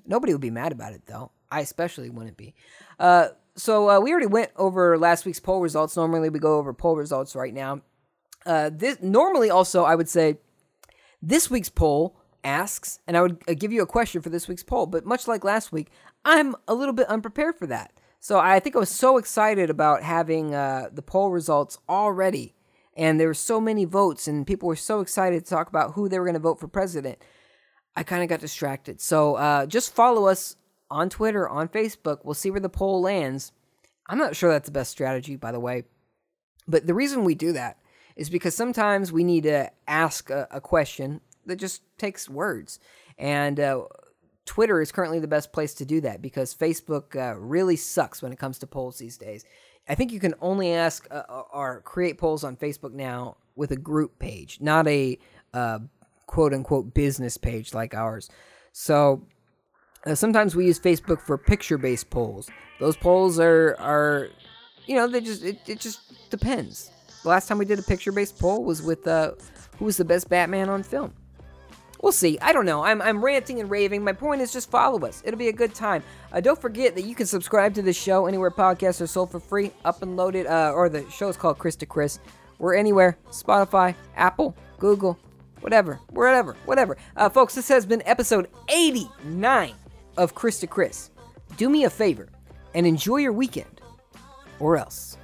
Nobody would be mad about it, though. I especially wouldn't be. Uh, so uh, we already went over last week's poll results. Normally we go over poll results right now. Uh, this normally also I would say this week's poll asks, and I would uh, give you a question for this week's poll. But much like last week, I'm a little bit unprepared for that. So I think I was so excited about having uh, the poll results already, and there were so many votes, and people were so excited to talk about who they were going to vote for president. I kind of got distracted. So uh, just follow us on Twitter, on Facebook. We'll see where the poll lands. I'm not sure that's the best strategy, by the way. But the reason we do that is because sometimes we need to ask a, a question that just takes words. And uh, Twitter is currently the best place to do that because Facebook uh, really sucks when it comes to polls these days. I think you can only ask uh, uh or create polls on Facebook now with a group page, not a uh, quote unquote business page like ours. So uh, sometimes we use Facebook for picture based polls. Those polls are are you know they just it, it just depends. The last time we did a picture based poll was with uh, who was the best Batman on film. We'll see. I don't know. I'm, I'm ranting and raving. My point is just follow us. It'll be a good time. Uh, don't forget that you can subscribe to the show anywhere podcasts are sold for free, up and loaded, uh, or the show is called Chris to Chris. We're anywhere Spotify, Apple, Google, whatever, wherever, whatever. Uh, folks, this has been episode 89 of Chris to Chris. Do me a favor and enjoy your weekend, or else.